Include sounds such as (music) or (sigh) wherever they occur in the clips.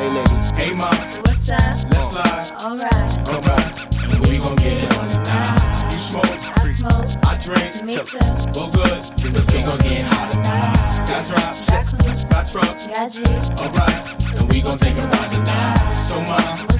Hey, ladies. Hey, mom. What's up? Let's slide. Alright. Alright. And we gon' get it on tonight. You smoke. I smoke. I drink. Me too. Well, good. Cause we gon' get hot tonight. Got drops. Got clues. Got trucks. Got G's. Alright. And we gon' take a ride tonight. So, mom. What's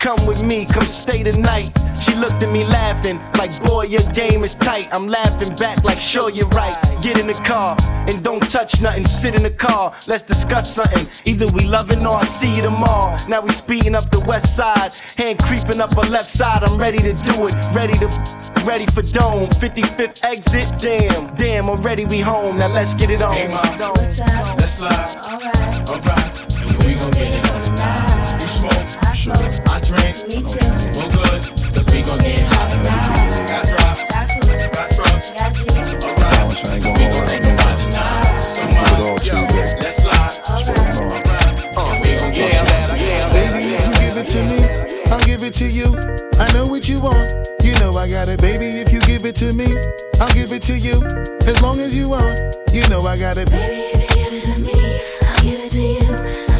Come with me, come stay the night. She looked at me laughing, like, boy, your game is tight. I'm laughing back, like, sure, you're right. Get in the car and don't touch nothing. Sit in the car, let's discuss something. Either we loving or I see you tomorrow. Now we speeding up the west side, hand creeping up her left side. I'm ready to do it, ready to, ready for dome. 55th exit, damn, damn, already we home. Now let's get it on. Hey, mom. What's up? Let's slide. Alright. Alright. And we gon' get it on tonight. You smoke. I smoke. I drink. Me too. Well, good. Cause we gon' get hot tonight. Got drops. Got clues. Got trucks. Got G's. Alright. Promise I ain't gonna hold out no more. So, Give it all to you, baby. Let's slide. Swear to God. We gon' get it. Baby, if you give it to me, I'll give it to you. I know what you want. You know I got it, baby. If you give it to me, I'll give it to you. As long as you want, you know I got it. Baby, if you give it to me, I'll give it to you. I know what you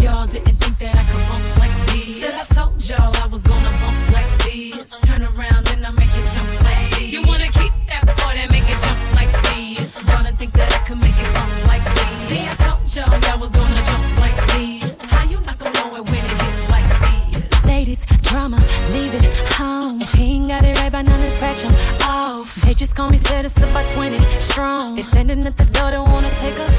Y'all didn't think that I could bump like this. Said I told y'all him off. They just call me citizen by 20 strong. They standing at the door, don't wanna take us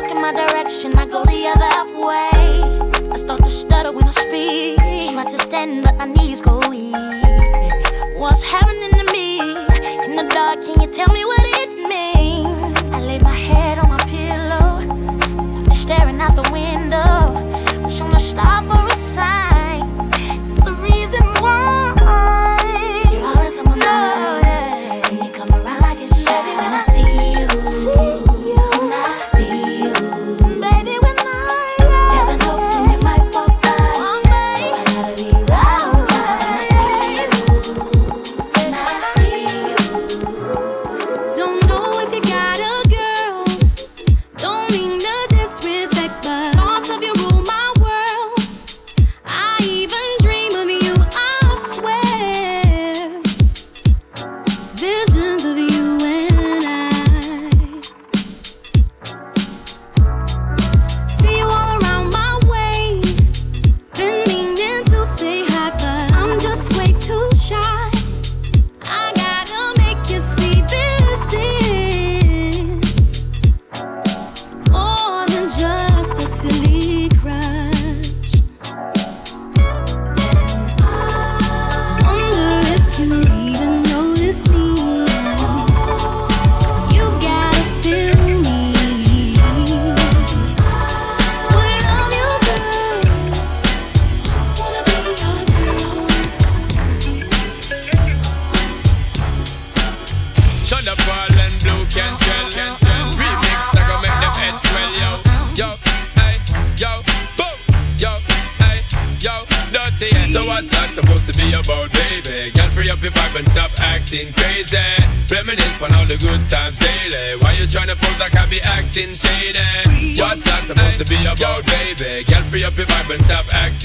walk in my direction, I go the other way. I start to stutter when I speak. Try to stand, but my knees go weak. What's happening to me? In the dark, can you tell me what it means? I lay my head on my pillow, staring out the window. Wish I'm a star for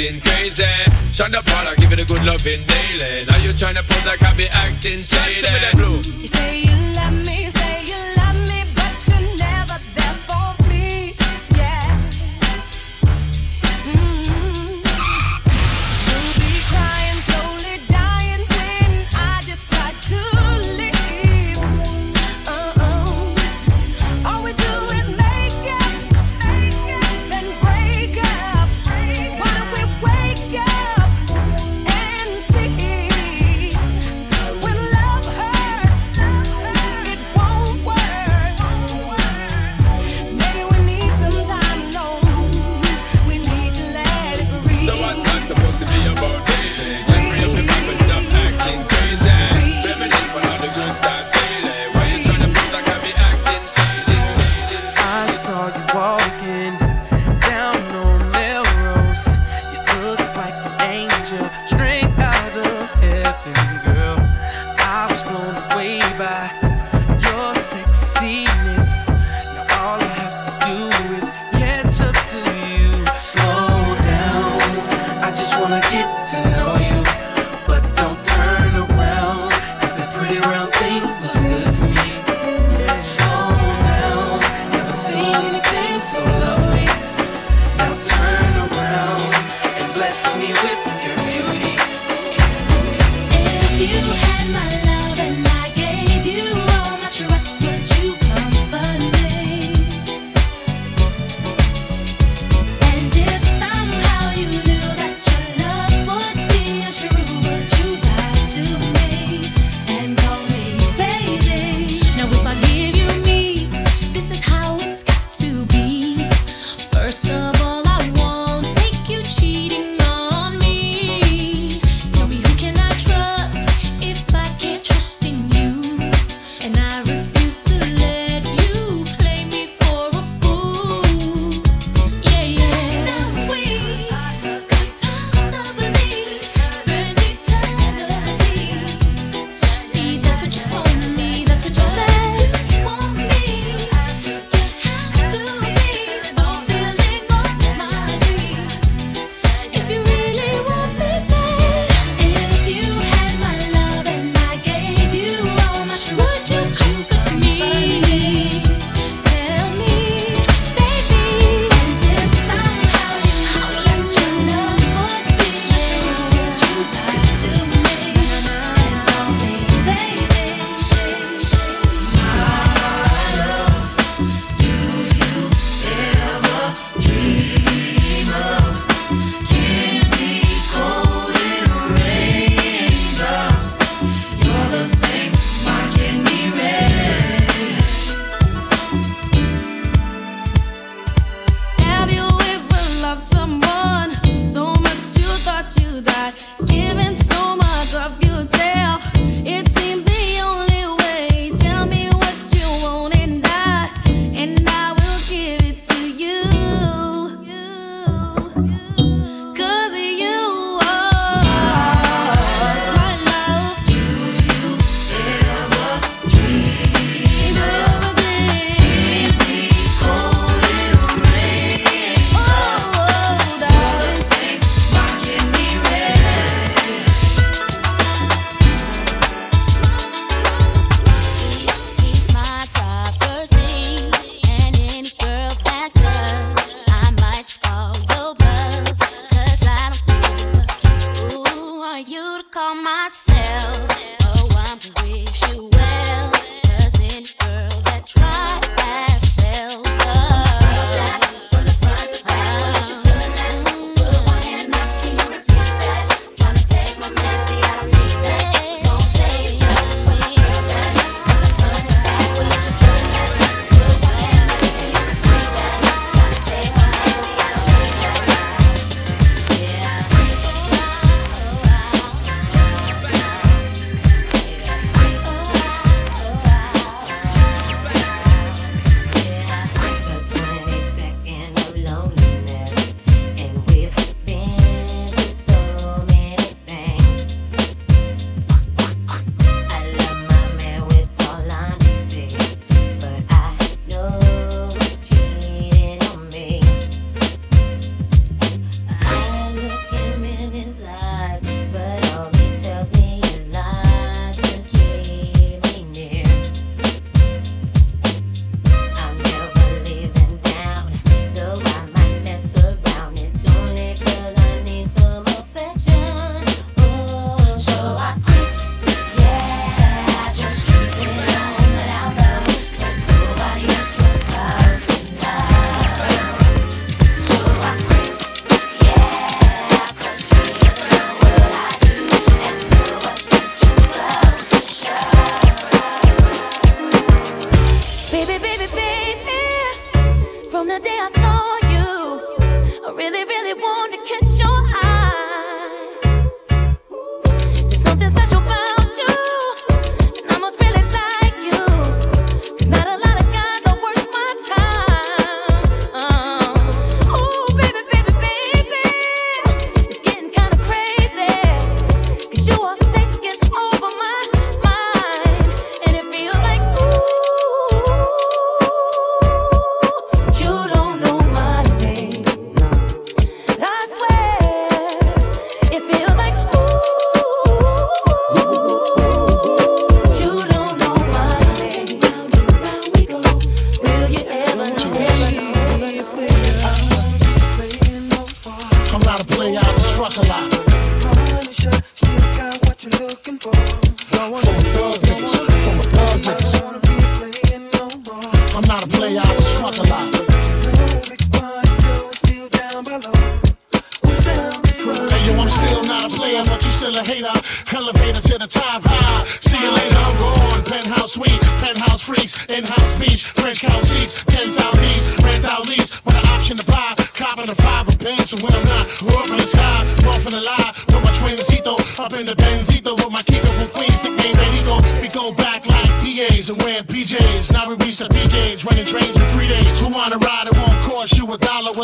acting crazy. Shine the ball, give it a good loving daily. Now you trying to prove that I be acting shady. Give me blue. You say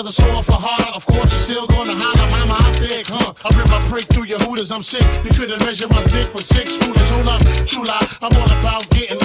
the sword for harder. Of course, you're still gonna holler, mama, I'm big, huh? I rip my prick through your hooters, I'm sick. You couldn't measure my dick with six rulers. Hold up, chula, I'm all about getting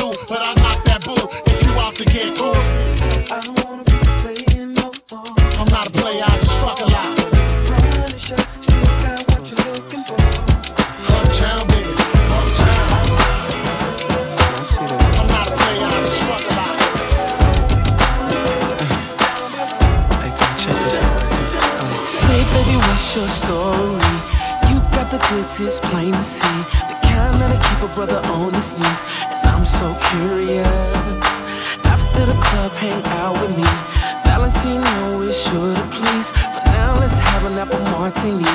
face is plain to see. The kind that'll keep a brother on his knees. And I'm so curious. After the club, hang out with me. Valentino is sure to please. For now, let's have an apple martini.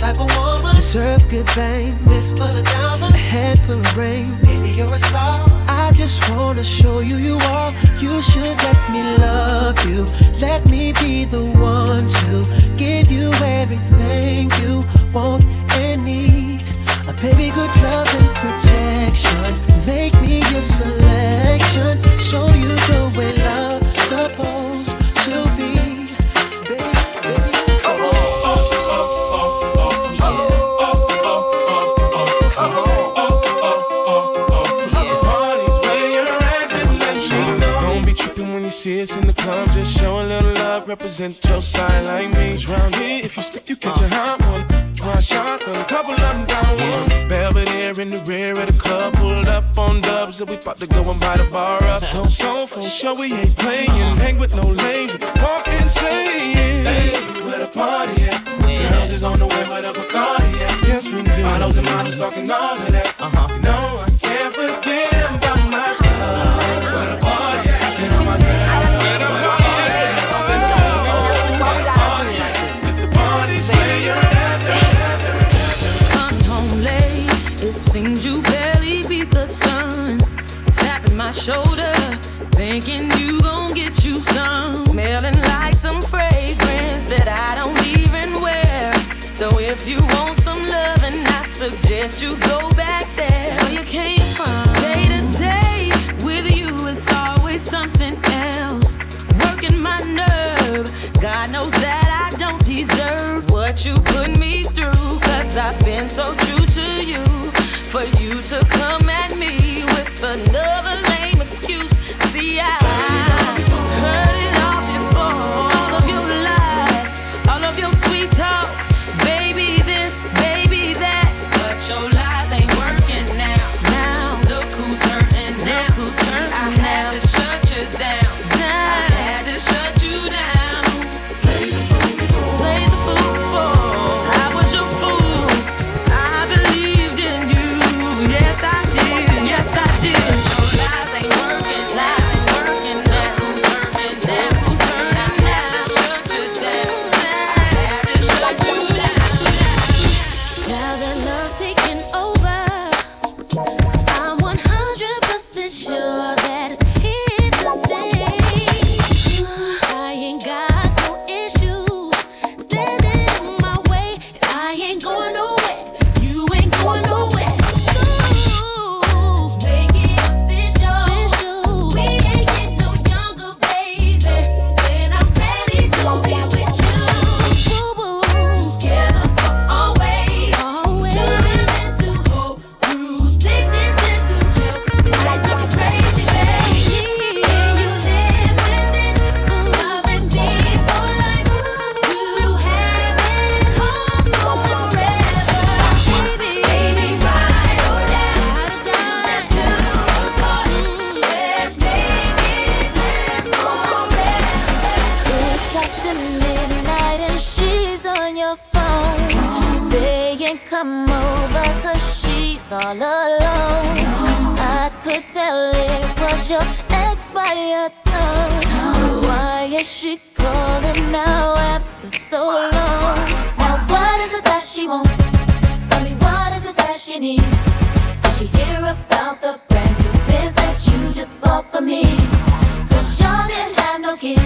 Type of woman deserve good fame. This for the diamonds, a head full of rain. Baby, you're a star. I just wanna show you you are. You should let me love you. Let me be the one to give you everything you want about to go and buy the bar up. So, so, for sure, we ain't playing. Hang with no lames, walk insane. Hey, where the party at? Girls is on the way, where the Bacardi at? Yes, we do. Models and models talking all that. My shoulder, thinking you gon' get you some. Smelling like some fragrance that I don't even wear. So if you want some loving, I suggest you go back there where you came from. Day to day with you, it's always something else. Working my nerve, God knows that I don't deserve what you put me through. Cause I've been so true to you. For you to come at me with another phone. Saying come over cause she's all alone. I could tell it was your ex by your tone. Why is she calling now after so long? Now what is it that she wants? Tell me what is it that she needs? Did she hear about the brand new biz that you just bought for me? Cause y'all didn't have no kids,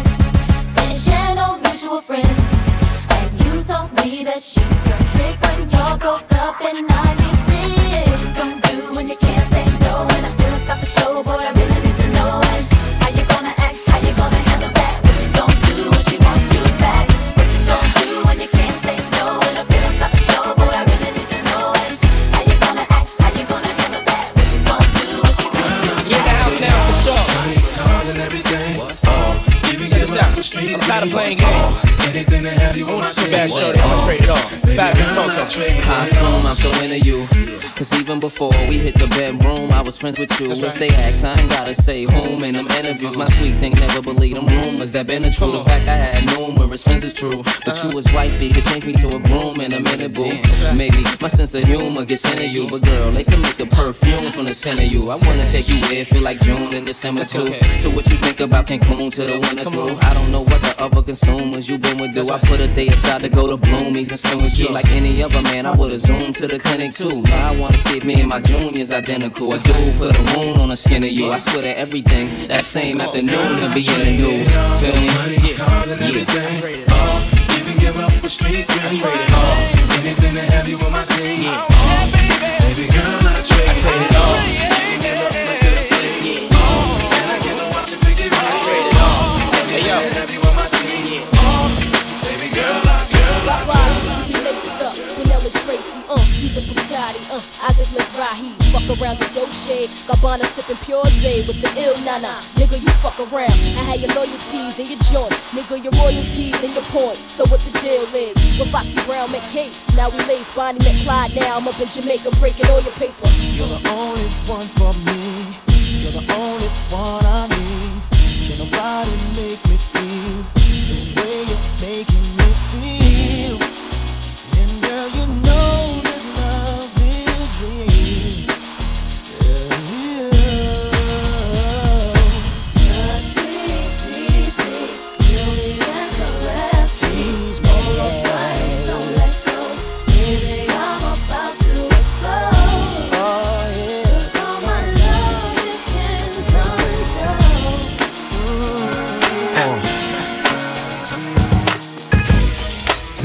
didn't share no mutual friends. And you told me that tired of playing games. Anything to have you on my Bad I'ma trade it off. Fabulous Moto. I assume I'm so into you. Cause even before we hit the bedroom, I was friends with you. If they ask, I ain't gotta say whom in them interviews. My sweet thing never believe them rumors that been the true. The fact I had numerous friends is true. But you was wifey, could change me to a groom in a minute, boo. Maybe my sense of humor gets into you. But girl, they can make a perfume from the scent of you. I wanna take you where it feel like June and December too. So what you think about Cancun to the winter through? I don't know what the other consumers you been with do. I put a day aside to go to Bloomies and swim with you. Like any other man, I would've zoomed to the clinic too. Now I wanna see if me and my junior's identical. A dude put a wound on the skin of you. I swear that everything that same afternoon and beginning new. Feel me? Yeah. everything. Oh, even give up a street dream. Oh, anything to have you on my team. Oh, baby girl, I trade he's a Bugatti, uh, Isaac Mizrahi, fuck around the Dolce, Gabbana sipping pure J with the ill nana, nigga you fuck around, I had your loyalties and your joint, nigga your royalties and your points, so what the deal is, with Foxy Brown met Case, now we lace Bonnie Clyde, now I'm up in Jamaica breaking all your paper. You're the only one for me. You're the only one I need. Can nobody make me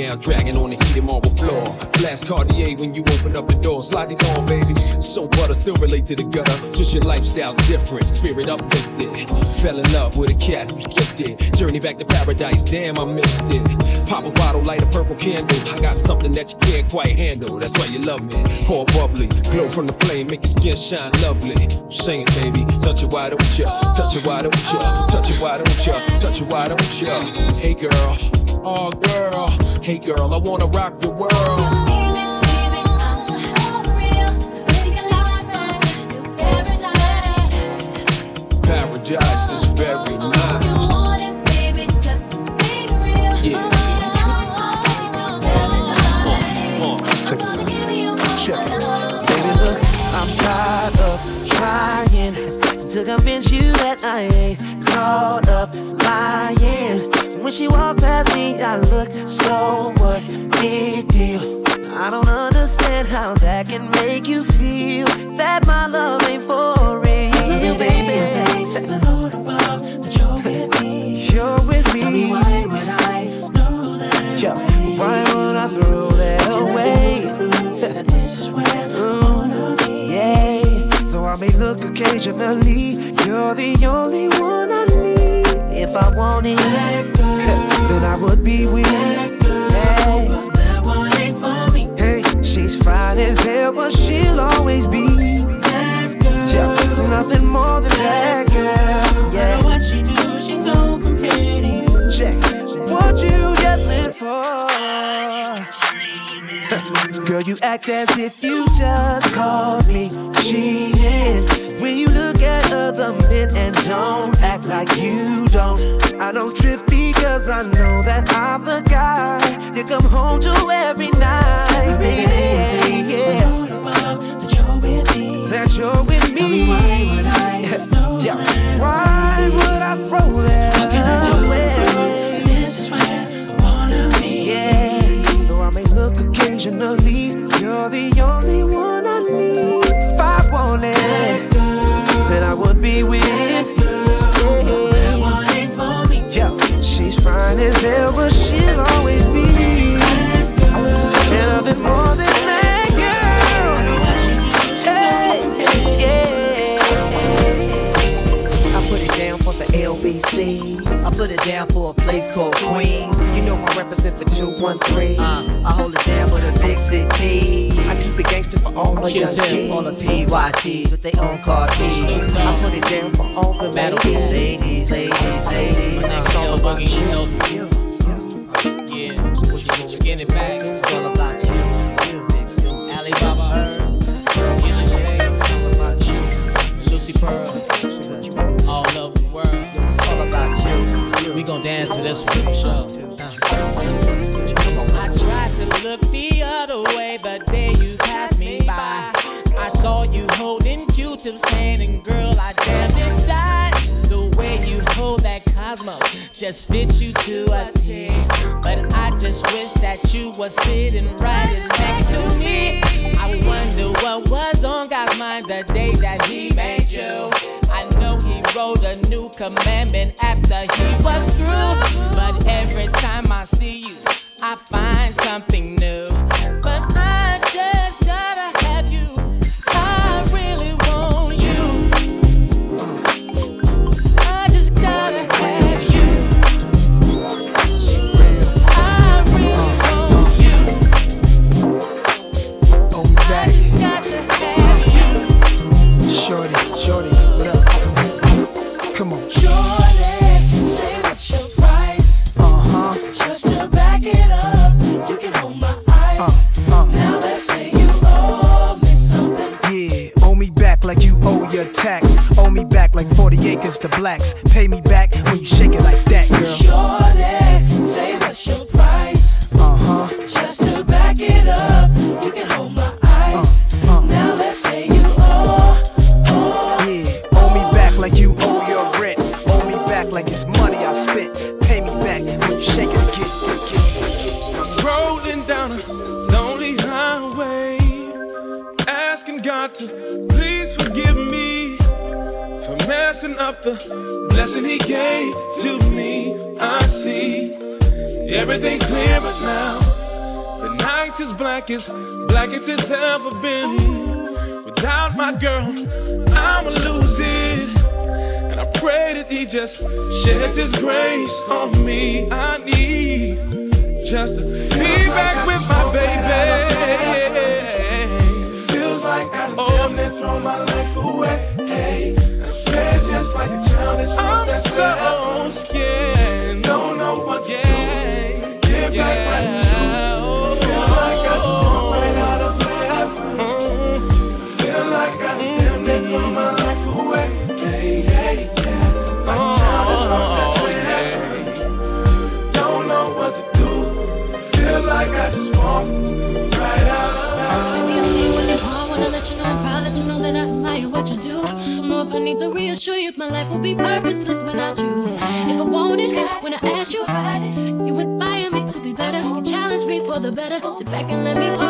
Nightgown dragging on the heated marble floor. Flash Cartier when you open up the door. Slide these on, baby. So butter still relate to the gutter. Just your lifestyle's different, spirit uplifted. Fell in love with a cat who's gifted. Journey back to paradise, damn, I missed it. Pop a bottle, light a purple candle. I got something that you can't quite handle. That's why you love me. Pour bubbly, glow from the flame, make your skin shine lovely. Sing baby. Touch it, why don't you? Touch it, why don't you? Touch it, why don't you? Touch it, why don't you? Hey, girl. Oh, girl. Hey, girl, I wanna rock the world. Paradise is very nice. Tired of trying to convince you that I ain't caught up lying. When she walked past me, I look so what? Big deal. I don't understand how that can make you feel that my love ain't for real, baby. The Lord above, that you're with me. You're with me. Tell me why would I know that? Yo, why would I throw that away? this is where I mm, wanna be. Yeah. Though I may look occasionally, you're the only one I need. If I wanted, (laughs) then I would be with. Hey. Hey, she's fine as hell, but she'll always be. Yeah, nothing more than that girl. Yeah. What she do, she don't compare to you. Check what you yelling for? (laughs) Girl, you act as if you just called me cheating. When you look other men and don't act like you don't. I don't trip because I know that I'm the guy you come home to every night. Baby, yeah. That you're with me. That you're with me. Tell Yeah. Why LBC. I put it down for a place called Queens. You know I represent the 213. Uh, I hold it down for the big city. I keep it gangster for all my young kids. All the PYTs with their own car keys. I put it down for all the ladies, ladies, ladies, ladies. Next all L about Boogie, you. Yeah, skinny back. It's all about this one. I tried to look the other way the day you passed me by. I saw you holding Q-tips hand, and girl, I damn near died. The way you hold that Cosmo just fits you to a T. But I just wish that you were sitting right next to me. I wonder what was on God's mind the day that He made you. I know He wrote a new commandment after He was through. But every time I see you, I find something new. 40 acres to blacks. Pay me back sheds his grace on me. I need just to be back with my baby. Feels like I damn near oh. throw my life away. Hey, I'm scared just like a child I'm so scared. Purposeless without you. If I want it, when I ask you you inspire me to be better. You challenge me for the better. Sit back and let me